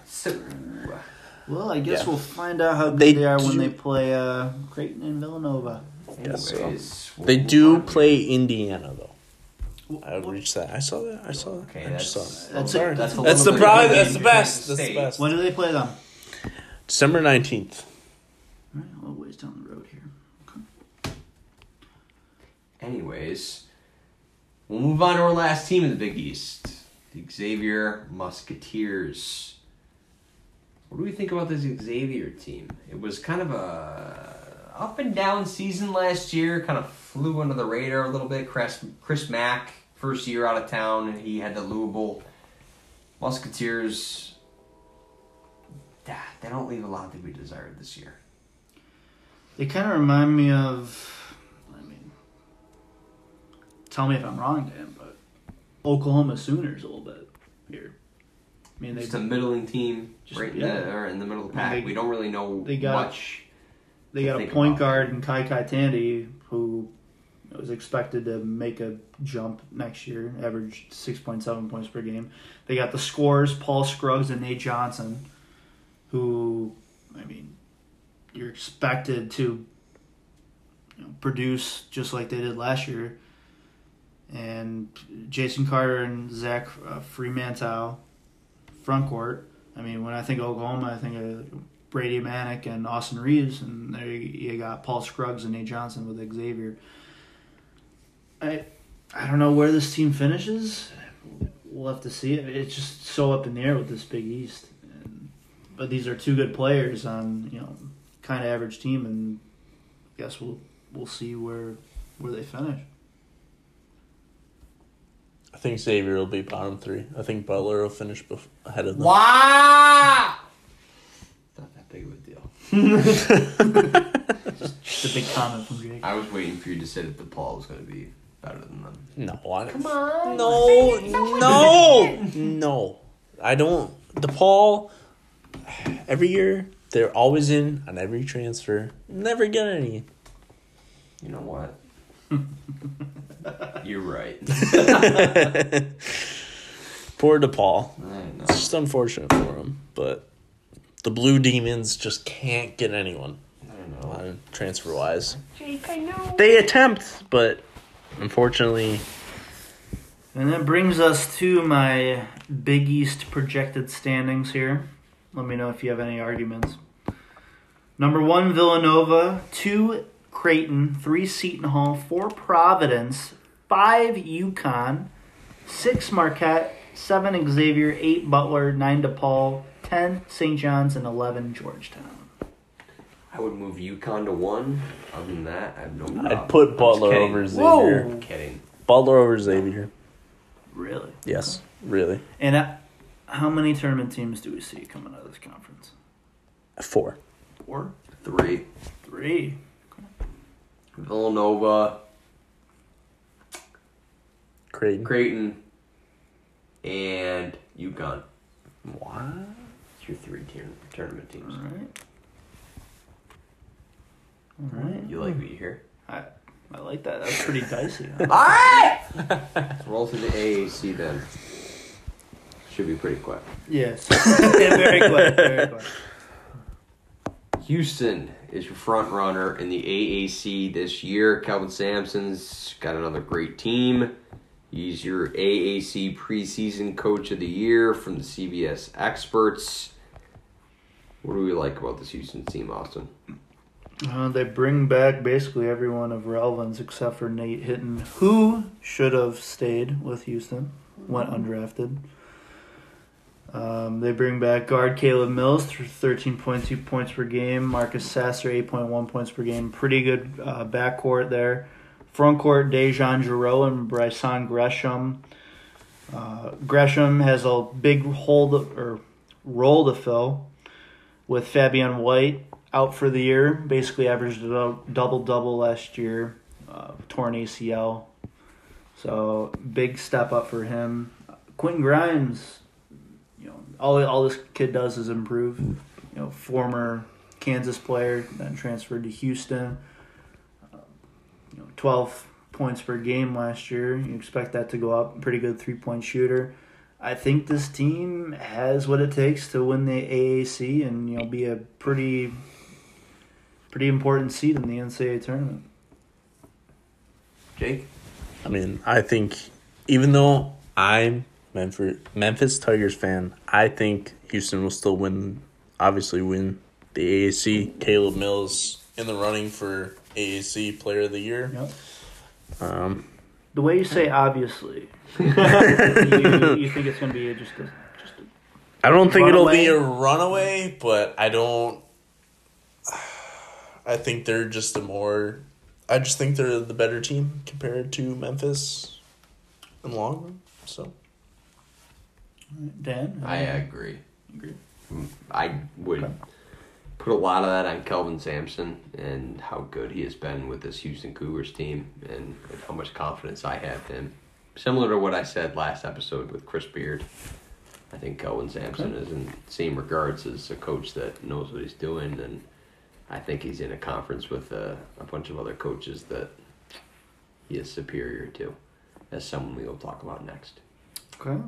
so, Well, I guess Yeah. we'll find out how good They they, are when do- they play uh, Creighton and Villanova. Guess so. anyways, we'll they move do on. play Indiana though. I What- reached that. I saw that. I saw that. Okay, I just that's saw it. That's Sorry. a- that's a That's little the bit of problem. That's the game best. That's the State. best. When do they play them? December nineteenth. All right, a little ways down the road here. Okay. Anyways, we'll move on to our last team in the Big East, the Xavier Musketeers. What do we think about this Xavier team? It was kind of a up and down season last year. Kind of flew under the radar a little bit. Chris, Chris Mack, first year out of town, he had the Louisville Musketeers. They don't leave a lot to be desired this year. They kind of remind me of, I mean, tell me if I'm wrong, Dan, but Oklahoma Sooners a little bit here. I mean, they Just a middling team, Just- right in, yeah. the, or in the middle of the I mean, pack. they- we don't really know they got- much. they got a point about guard in KyKy Tandy who was expected to make a jump next year, average six point seven points per game. They got the scores Paul Scruggs and Nate Johnson, who I mean, you're expected to you know, produce just like they did last year. And Jason Carter and Zach uh, Freemantle, front court. I mean, when I think Oklahoma, I think of Brady Manek and Austin Reaves, and there you got Paul Scruggs and Nate Johnson with Xavier. I I don't know where this team finishes. We'll have to see. It's just so up in the air with this Big East. And, but these are two good players on you know kind of average team, and I guess we'll we'll see where where they finish. I think Xavier will be bottom three. I think Butler will finish bef- ahead of them. Wow! It's not that big of a deal. Just a big comment from Jake. I was waiting for you to say that DePaul was going to be better than them. No, I Come on. No, no, no. I don't. The DePaul, every year, they're always in on every transfer. Never get any. You know what? You're right. Poor DePaul. I know. It's just unfortunate for him, But the Blue Demons just can't get anyone I know. Uh, transfer wise. Jake, I know. They attempt, but unfortunately, And that brings us to my Big East projected standings here. Let me know if you have any arguments. Number one, Villanova. Two, Creighton. Three, Seton Hall. Four, Providence. Five, UConn. Six, Marquette. Seven, Xavier. Eight, Butler. Nine, DePaul. Ten, St. John's. And eleven, Georgetown. I would move UConn to one. Other than that, I have no problem. I'd put I'm just Butler kidding. over Whoa. Xavier. I'm kidding. Butler over Xavier. Really? Yes, really. And uh, how many tournament teams do we see coming out of this conference? Four. Four? Three. Three. Villanova, Creighton. Creighton, and UConn. What? It's your three tier tournament teams. All right. All right. You like what you hear? I, I like that. That's pretty dicey. huh? Alright! Let's roll to the AAC then. Should be pretty quick. yes. yeah, very quick. Very quick. Houston is your front runner in the AAC this year. Kelvin Sampson's got another great team. He's your AAC preseason coach of the year from the CBS experts. What do we like about this Houston team, Austin? Uh, they bring back basically everyone of relevance except for Nate Hinton, who should have stayed with Houston, went undrafted. Um, they bring back guard Caleb Mills for 13.2 points per game, Marcus Sasser 8.1 points per game. Pretty good uh, backcourt there. Front court, Dejan Giroux and Brison Gresham. Uh, Gresham has a big hole to, or role to fill with Fabian White out for the year. Basically, averaged a double double last year. Uh, torn ACL, so big step up for him. Quentin Grimes, all all this kid does is improve. You know, former Kansas player, then transferred to Houston. Um, you know, twelve points per game last year. You expect that to go up. Pretty good three point shooter. I think this team has what it takes to win the AAC and you know be a pretty pretty important seed in the NCAA tournament. Jake? I mean, I think even though I'm Memphis, Memphis Tigers fan, I think Houston will still win. Obviously, win the AAC. Caleb Mills in the running for AAC Player of the Year. Yep. Um, The way you say obviously, you, you think it's going to be just a just a I don't think it'll be a Runaway? runaway, but I don't. I think they're just a more. I just think they're the better team compared to Memphis in the long run. So Dan? I agree. agree. Hmm. I would put a lot of that on Kelvin Sampson and how good he has been with this Houston Cougars team and, and how much confidence I have in him. Similar to what I said last episode with Chris Beard. I think Kelvin Sampson is in the same regards as a coach that knows what he's doing, and I think he's in a conference with a, a bunch of other coaches that he is superior to, as someone we will talk about next. Okay.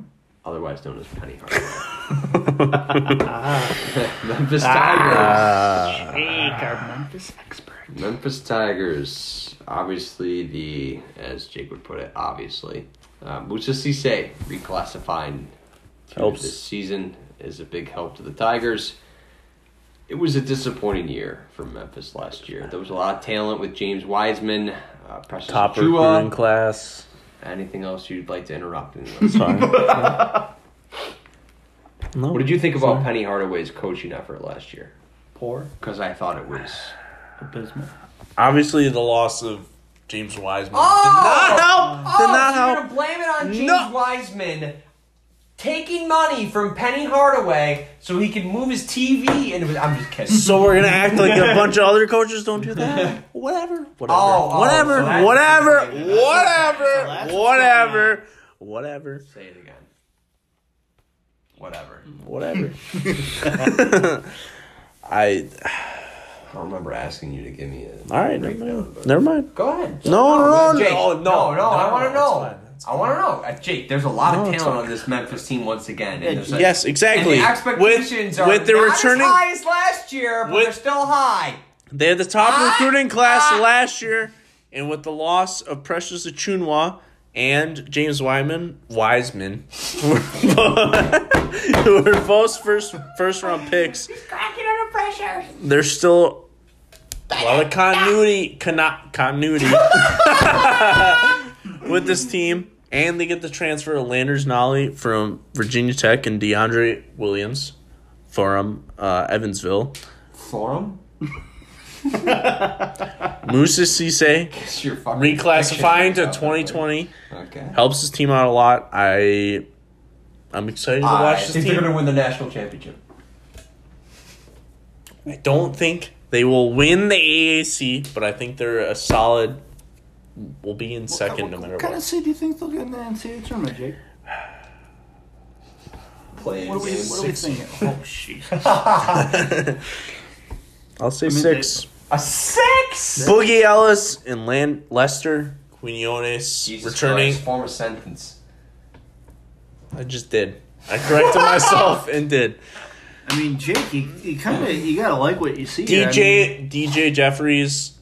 Otherwise known as Penny Hardaway. Memphis Tigers. Uh, Jake, our Memphis expert. Memphis Tigers, obviously the, as Jake would put it, obviously, uh, Moussa Cisse reclassifying Helps. this season is a big help to the Tigers. It was a disappointing year for Memphis last year. There was a lot of talent with James Wiseman, uh, Precious top Achiuwa. recruiting class. Anything else you'd like to interrupt? me It's with? fine. no. what did you think about Penny Hardaway's coaching effort last year? Poor. Because I thought it was. Abysmal. Obviously, the loss of James Wiseman Oh! did not help. Oh, did not so you're help. gonna blame it on James No. Wiseman taking money from Penny Hardaway so he could move his TV into. I'm just kidding. So we're gonna act like a bunch of other coaches don't do that. Whatever. Whatever. Oh, oh, whatever. so that's- whatever. Whatever. that's- Whatever. Whatever. Say it again. Whatever. Whatever. I. I don't remember asking you to give me a. All right. Never mind. Never mind. Go ahead. No, no, no, Jake, no, no, no, no, I no, want to no, know. it's fine, it's I want to know. Uh, Jake, there's a lot of talent fine. on this Memphis team once again. And there's a- Yes, exactly. And the expectations with, are with the not returning, as high as last year, but with- they're still high. they had the top Ah, recruiting class ah. last year, and with the loss of Precious Achiuwa and James Wyman, Wiseman, who were both first first round picks, Cracking under pressure. there's still a lot of continuity cannot continuity with this team. And they get the transfer of Landers Nolley from Virginia Tech and DeAndre Williams from uh, Evansville. Forum? Moussa Cisse reclassifying to 2020 Okay. helps his team out a lot. I I'm excited to I watch this think they're team. going to win the national championship. I don't think they will win the AAC, but I think they're a solid. Will be in second no matter What What kind of what. seed do you think they'll get in the NCAA tournament, Jake? Playing What are we, game what are we six. thinking? Oh, oh jeez. I'll say mean, six. A six? Boogie Ellis and Land Lester Quinones Jesus returning. Christ, form a sentence. I just did. I corrected myself and did. I mean, Jake, you, you kind of you gotta like what you see. here. I mean, DJ DJ Jeffries,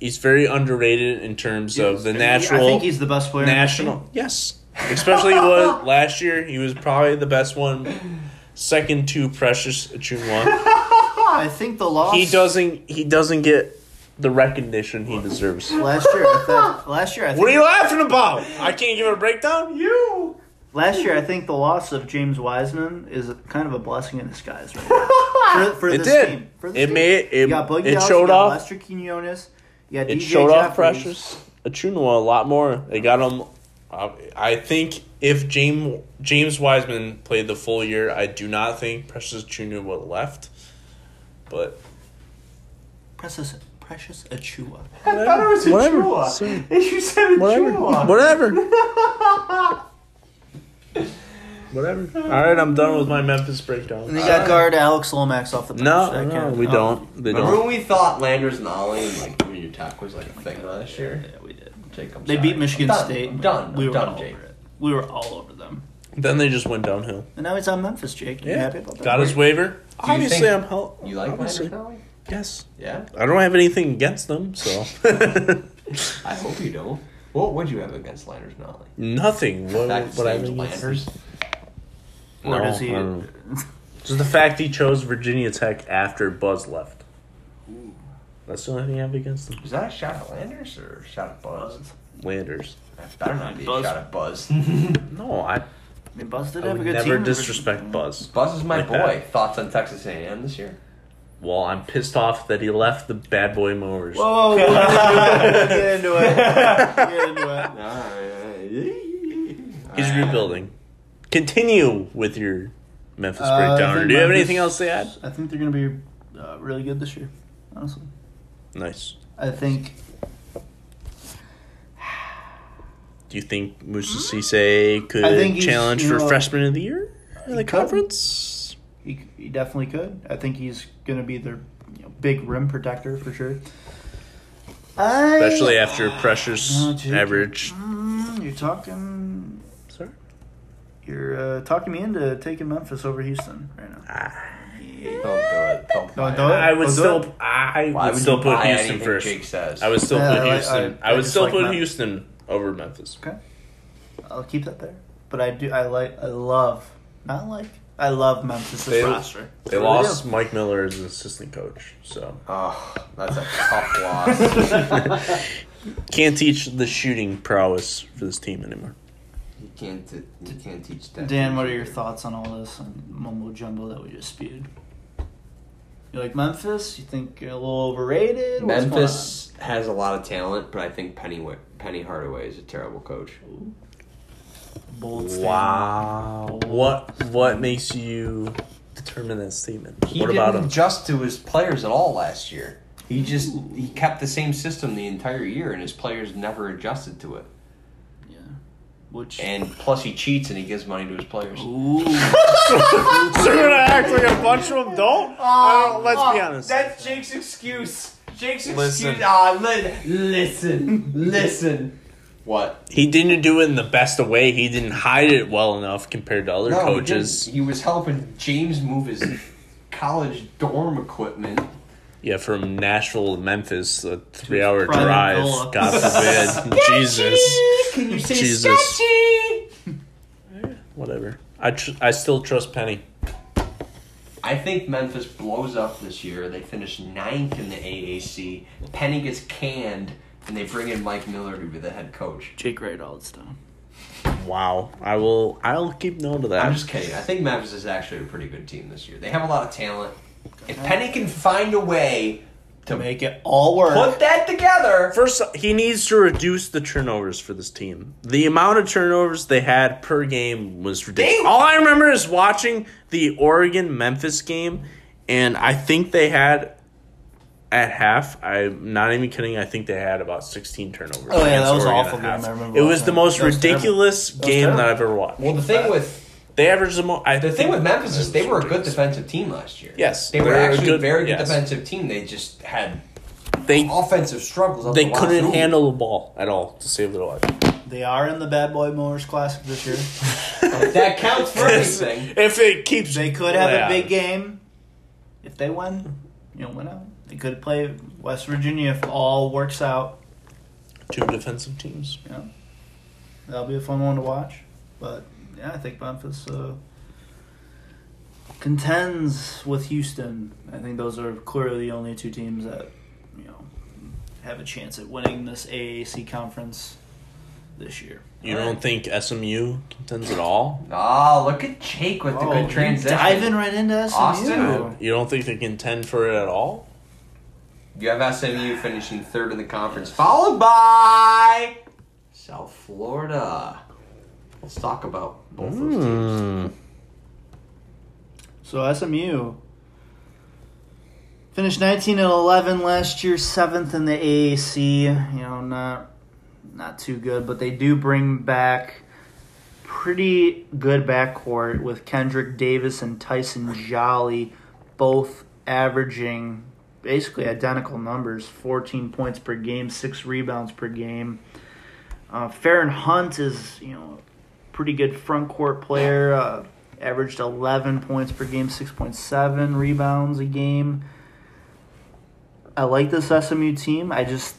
he's very underrated in terms of the I natural. think he's the best player. national. Yes, especially what last year he was probably the best one, second to Precious Achiuwa. I think the loss. He doesn't. He doesn't get the recognition he deserves. Last year, I thought, last year, I think, What are you laughing about? I can't give a breakdown. You. last year, I think the loss of James Wiseman is kind of a blessing in disguise, right? for, for It this did. team. For this It team. made it. You got Boogie It showed off. Lester Quinones. You got It DJ showed off Jeffries. Precious Achiuwa a lot more. They got him. uh, I think if James James Wiseman played the full year, I do not think Precious Achiuwa would have left. But Precious, Precious Achua. I thought it was a Whatever. Chua. So- You said a whatever, Chua. whatever, whatever. All right, I'm done with my Memphis breakdown. And breakdown. they got guard Alex Lomax off the bench. No, That no, can't- we oh. don't. They Remember don't. when we thought Landers Nolley and like Virginia Tech was like a thing last year? Yeah, we did. Jake, I'm They sorry. beat Michigan I'm done. State. I'm done. We I'm were done, all Jake. over it. We were all over them. Then they just went downhill. And now he's on Memphis, Jake. You Yeah, happy about that? got his waiver. you Obviously, think- I'm hel- You like obviously. Landers Nolley? Yes, Yeah. I don't have anything against them, so I hope you don't. What would you have against Landers Nolley? nothing. What, Fact what I named have against Landers. Or No, does he? I don't Just the fact he chose Virginia Tech after Buzz left. That's the only thing I have against him. Was that a shot at Landers or a shot at Buzz? Landers. That better not be Buzz. a shot at Buzz. No, I, I mean, Buzz did I have a would good never team. in disrespect Virginia. Buzz. Buzz is my Like boy. that. Thoughts on Texas A&M this year? Well, I'm pissed off that he left the bad boy mowers. Whoa, whoa, whoa, get into it. Get into it. All right. He's rebuilding. Continue with your Memphis Uh, breakdown. think Do you have anything else to add? I think they're going to be uh, really good this year. Honestly, Nice. I think Do you think Moussa Cisse could think challenge for know- freshman of the year? in the could. conference. He, he definitely could. I think he's going to be their you know, big rim protector for sure. I, Especially after pressures No, average. Mm, you're talking. Sorry? You're uh, talking me into taking Memphis over Houston right now. Ah, Don't do it. Don't, Don't do it. it. I would I'll still. I Why would would still you put buy Houston anything first. Jake says. I would still Yeah, put I- Houston. I- I, I would just still like put Mem- Houston over Memphis. Okay, I'll keep that there. But I do. I like. I love. Not like. I love Memphis' They- roster. They I really lost do. Mike Miller as an assistant coach, so Oh, that's a tough loss. can't teach the shooting prowess for this team anymore. You can't. t- You can't teach that. Dan, what are your thoughts on all this and mumbo jumbo that we just spewed? You like Memphis? You think you're a little overrated? What's Memphis has a lot of talent, but I think Penny Penny Hardaway is a terrible coach. on? Bold statement. Wow. What what makes you determine that statement? He what didn't him? adjust to his players at all last year. He just he kept the same system the entire year, and his players never adjusted to it. Yeah. Which. And plus, he cheats and he gives money to his players. Ooh. so you're gonna act like a bunch of them don't? Uh, let's be honest. That's Jake's excuse. Jake's Listen. excuse. Ah, li- listen, listen. What? He didn't do it in the best of way. He didn't hide it well enough compared to other No, coaches. didn't. He was helping James move his college dorm equipment. Yeah, from Nashville to Memphis, a three-hour private drive. villa. God forbid, Jesus, Can you say Jesus. sketchy? whatever. I tr- I still trust Penny. I think Memphis blows up this year. They finish ninth in the AAC. Penny gets canned, and they bring in Mike Miller to be the head coach. Jake Wright all this time. Wow, I will. I'll keep note of that. I'm just kidding. I think Memphis is actually a pretty good team this year. They have a lot of talent. If Penny can find a way To make it all work. put that together, First, he needs to reduce the turnovers for this team. The amount of turnovers they had per game was ridiculous. They- All I remember is watching the Oregon Memphis game, and I think they had at half. I'm not even kidding. I think they had about 16 turnovers. Oh, yeah, that was Oregon awful game. I remember It was the most That ridiculous was game that terrible. I've ever watched. well, the thing uh, with They averaged the most. the thing with Memphis is they were a good defensive team last year. Yes, they were they're a actually a good- very good yes. defensive team. They just had They offensive struggles. they the couldn't wazoo. handle the ball at all to save their life. They are in the Bad Boy Mowers Classic this year. that counts for anything. if it keeps, They could have Yeah. a big game. If they win, you know, win out. They could play West Virginia if all works out. two defensive teams. You know, that'll be a fun one to watch. But yeah, I think Memphis uh, contends with Houston. I think those are clearly the only two teams that you know have a chance at winning this AAC conference this year. You All don't right. think SMU contends at all? Oh, look at Jake with the Oh, good you transition. diving right into SMU. Austin. You don't think they contend for it at all? You have SMU finishing third in the conference, followed by South Florida. Let's talk about both those Hmm. teams. So SMU finished 19 and 11 last year, seventh in the AAC. You know, not not too good, but they do bring back pretty good backcourt with Kendrick Davis and Tyson Jolly, both averaging basically identical numbers: 14 points per game, six rebounds per game. Uh, Feron Hunt is you know pretty good front court player. Uh, averaged 11 points per game, 6.7 rebounds a game. I like this SMU team. I just,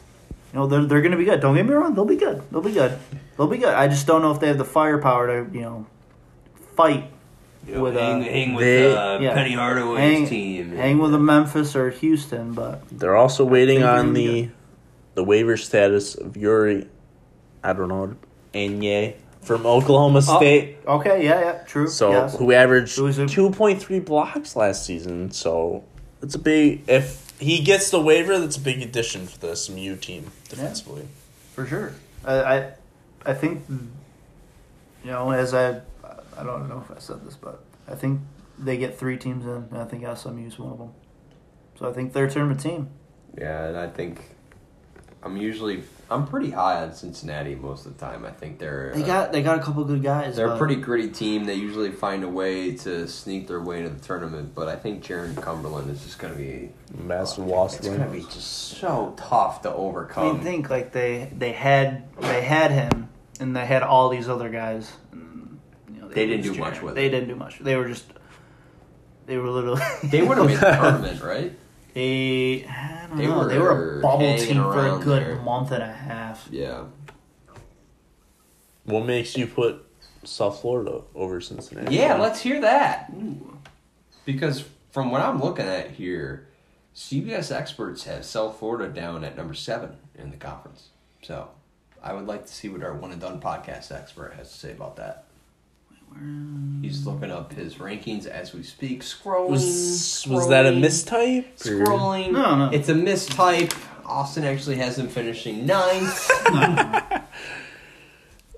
you know, they're, they're going to be good. Don't get me wrong. They'll be good. They'll be good. They'll be good. I just don't know if they have the firepower to, you know, fight with uh, hang, hang with they- uh, yeah. Penny Hardaway's hang, team. hang with a Memphis or Houston, but They're also waiting on the good. the waiver status of Yuri. I don't know, Anei from Oklahoma oh, State. okay, yeah, yeah, true. So Oh, yes. who averaged Who is it? two point three blocks last season. So it's a big. If he gets the waiver, that's a big addition for the SMU team defensively. for sure. I, I, I think, you know, as I, I don't know if I said this, but I think they get three teams in, and I think SMU is one of them. So I think they're a tournament team. Yeah, and I think I'm usually I'm pretty high on Cincinnati most of the time. I think they're They uh, got they got a couple good guys. they're a pretty gritty team. They usually find a way to sneak their way into the tournament. But I think Jaron Cumberland is just going to be Massive loss. It's going to be just so tough to I overcome. mean, think like they they had they had him, and they had all these other guys. And, you know, They didn't lose do much with They it. didn't do much. They were just they were literally they would have made the tournament, right? They I don't They know. they were were a bubble team for a good there. month and a half. Yeah. What makes you put South Florida over Cincinnati? Yeah, let's hear that. Because from what I'm looking at here, CBS experts have South Florida down at number seven in the conference. So I would like to see what our one and done podcast expert has to say about that. He's looking up his rankings as we speak. Scrolling. Was was that a mistype? or- Scrolling. No, no. It's a mistype. Austin actually has him finishing ninth.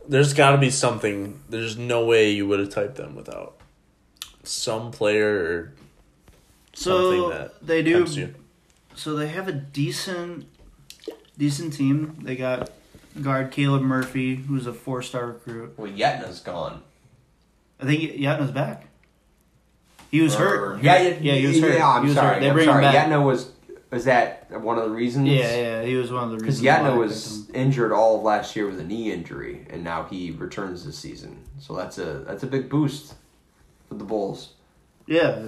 There's got to be something. There's no way you would have typed them without some player or So something that they do. tempts you. So they have a decent, decent team. They got guard Caleb Murphy, who's a four-star recruit. well, Yetna's gone. I think Yetna's back. He was Or- hurt. Yeah, yeah, yeah, he was hurt. Yeah, I'm he was sorry. hurt. They I'm bring sorry. him back. Yetna was. Was that one of the reasons? Yeah, yeah, he was one of the reasons. why I Yatna was injured all of last year with a knee injury, and now he returns this season. So that's a that's a big boost for the Bulls. Yeah,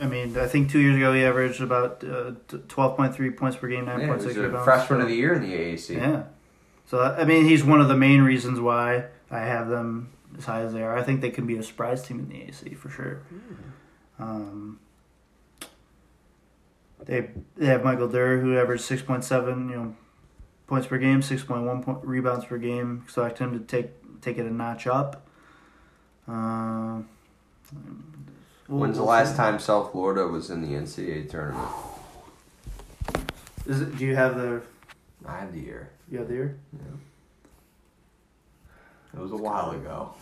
I mean, I think two years ago he averaged about uh, twelve point three points per game, nine Yeah, point he was six a rebounds. freshman so- of the year in the AAC. Yeah. So I mean, he's one of the main reasons why I have them as high as they are. I think they can be a surprise team in the AC for sure. Um, they they have Michael Durr who averaged six point seven, you know, points per game, six point one point rebounds per game. Expect him to take take it a notch up. Uh, we'll- When's the last time South Florida was in the NCAA tournament? Is it? Do you have the? I have the year. You have the year? It was a while ago.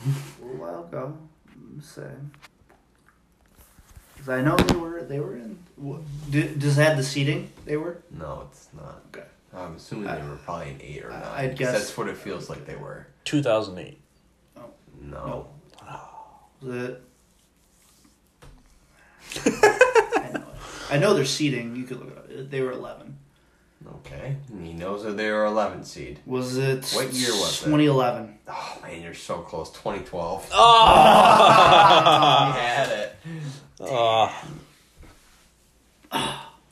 A little while ago. I'm saying. Because I know they were they were in. What, do, does it have the seating? They were. No, it's not. Okay. I'm assuming they were probably an eight or I- nine. I'd 'cause guess- that's what it feels like they were. 2008. No. Was it? I know. it. I know their seating. You could look it up. They were eleven. Okay. And he knows that they were 11 seed. Was it? What year was it? 2011. Oh man, you're so close. 2012. Oh! he had it. oh.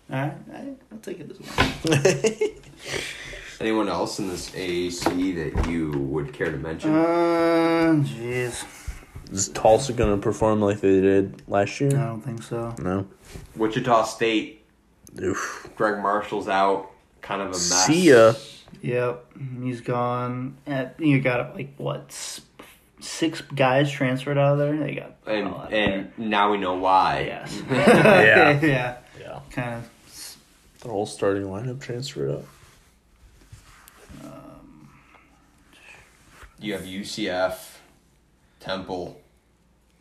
All right, I, I'll take it this well. Anyone else in this AAC that you would care to mention? Uh, jeez. Is Tulsa going to perform like they did last year? I don't think so. No. Wichita State. Oof. Gregg Marshall's out. Kind of a mess. See ya. Yep, he's gone. At, you got like what? Six guys transferred out of there. They got And and now we know why. yes, Yeah. yeah, Yeah. kind of. The whole starting lineup transferred up. You have UCF, Temple,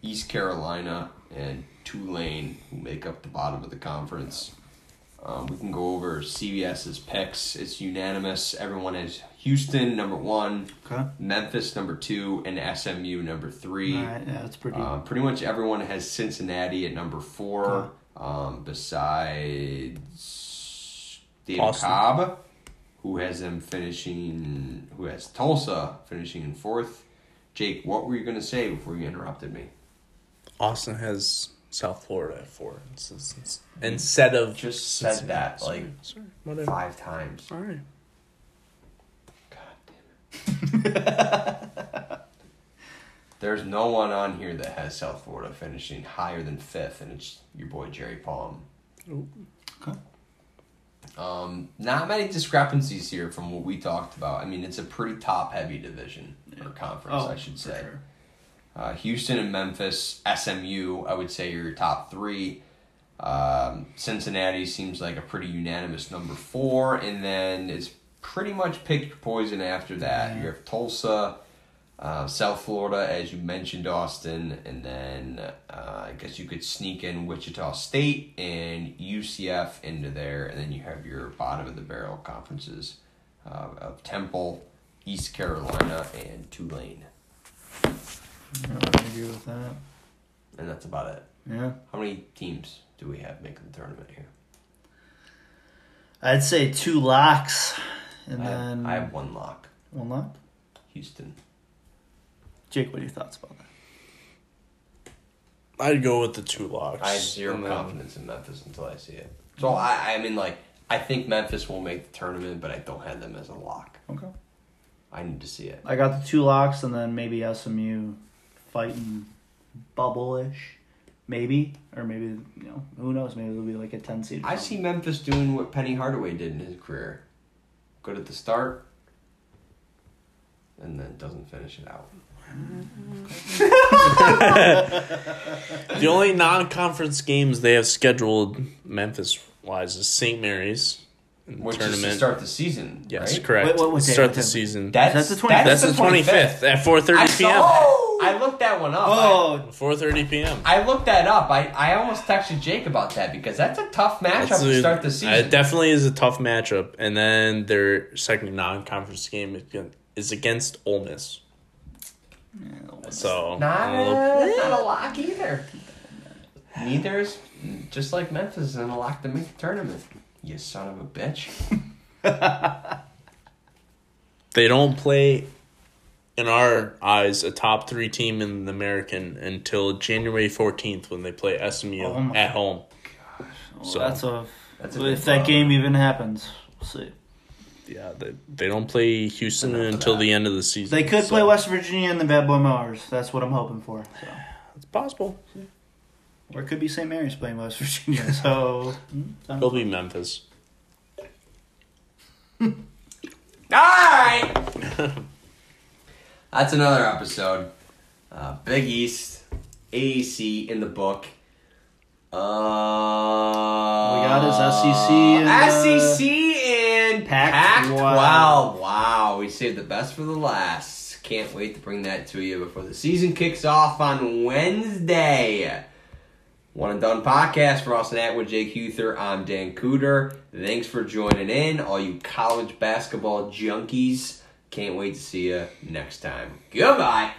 East Carolina, and Tulane who make up the bottom of the conference. Um, we can go over CBS's picks. It's unanimous. Everyone has Houston number one, Okay. Memphis number two, and SMU number three. All right, yeah, that's pretty. Uh, pretty much everyone has Cincinnati at number four, um, besides David Austin. Cobb, who has them finishing, who has Tulsa finishing in fourth. Jake, what were you going to say before you interrupted me? Austin has South Florida at four instead, instead of Just said Cincinnati. that like sorry, whatever. five times. All right. God damn it. There's no one on here that has South Florida finishing higher than fifth, and it's your boy Jerry Palm. okay. Um, not many discrepancies here from what we talked about. I mean, it's a pretty top heavy division or conference, I should Oh, for say. sure. Uh, Houston and Memphis, SMU, I would say your top three. Um, Cincinnati seems like a pretty unanimous number four, and then it's pretty much pick your poison after that. You have Tulsa, uh, South Florida, as you mentioned, Austin, and then uh, I guess you could sneak in Wichita State and UCF into there, and then you have your bottom of the barrel conferences. uh, of Temple, East Carolina, and Tulane. I would agree with that. And that's about it. Yeah. How many teams do we have making the tournament here? I'd say two locks, and I have, then I have one lock. one lock. Houston. Jake, what are your thoughts about that? I'd go with the two locks. I have zero then- confidence in Memphis until I see it. So I, I mean, like, I think Memphis will make the tournament, but I don't have them as a lock. Okay. I need to see it. I got the two locks, and then maybe SMU fighting bubble-ish, maybe, or maybe you know who knows? Maybe it'll be like a ten seed. I see Memphis doing what Penny Hardaway did in his career. Good at the start, and then doesn't finish it out. The only non-conference games they have scheduled Memphis-wise is St. Mary's in the Which is to tournament. start the season. yes, right? correct. Wait, what- what start the season. That's, That's the That's the 25th. twenty fifth at four thirty p.m. saw. I looked that one up. I- Oh, Four thirty p.m. I looked that up. I, I almost texted Jake about that because that's a tough matchup That's to a- start the uh, season. It definitely is a tough matchup, and then their second non-conference game is against Ole Miss. So not, I don't know. a, not a lock either. Neither is just like Memphis isn't a lock to make the tournament. You son of a bitch. they don't play, in our eyes, a top three team in the American until January fourteenth when they play SMU Oh my at home. So- that's a. That's a if that problem. game even happens, we'll see. Yeah, they, they don't play Houston Enough until the end of the season. They could so play West Virginia and the Bad Boy Mowers. That's what I'm hoping for. So. It's possible. Or it could be St. Mary's playing West Virginia. So mm, It'll will be Memphis. All right. That's another episode. Uh, Big East, AAC in the book. Uh, We got his SEC and, uh, SEC and Pac- Pac-12. wow. Wow, we saved the best for the last. Can't wait to bring that to you before the season kicks off on Wednesday. One and Done podcast for Austin Atwood, Jake Huther. I'm Dan Cooter. Thanks for joining in, all you college basketball junkies. Can't wait to see you next time. Goodbye.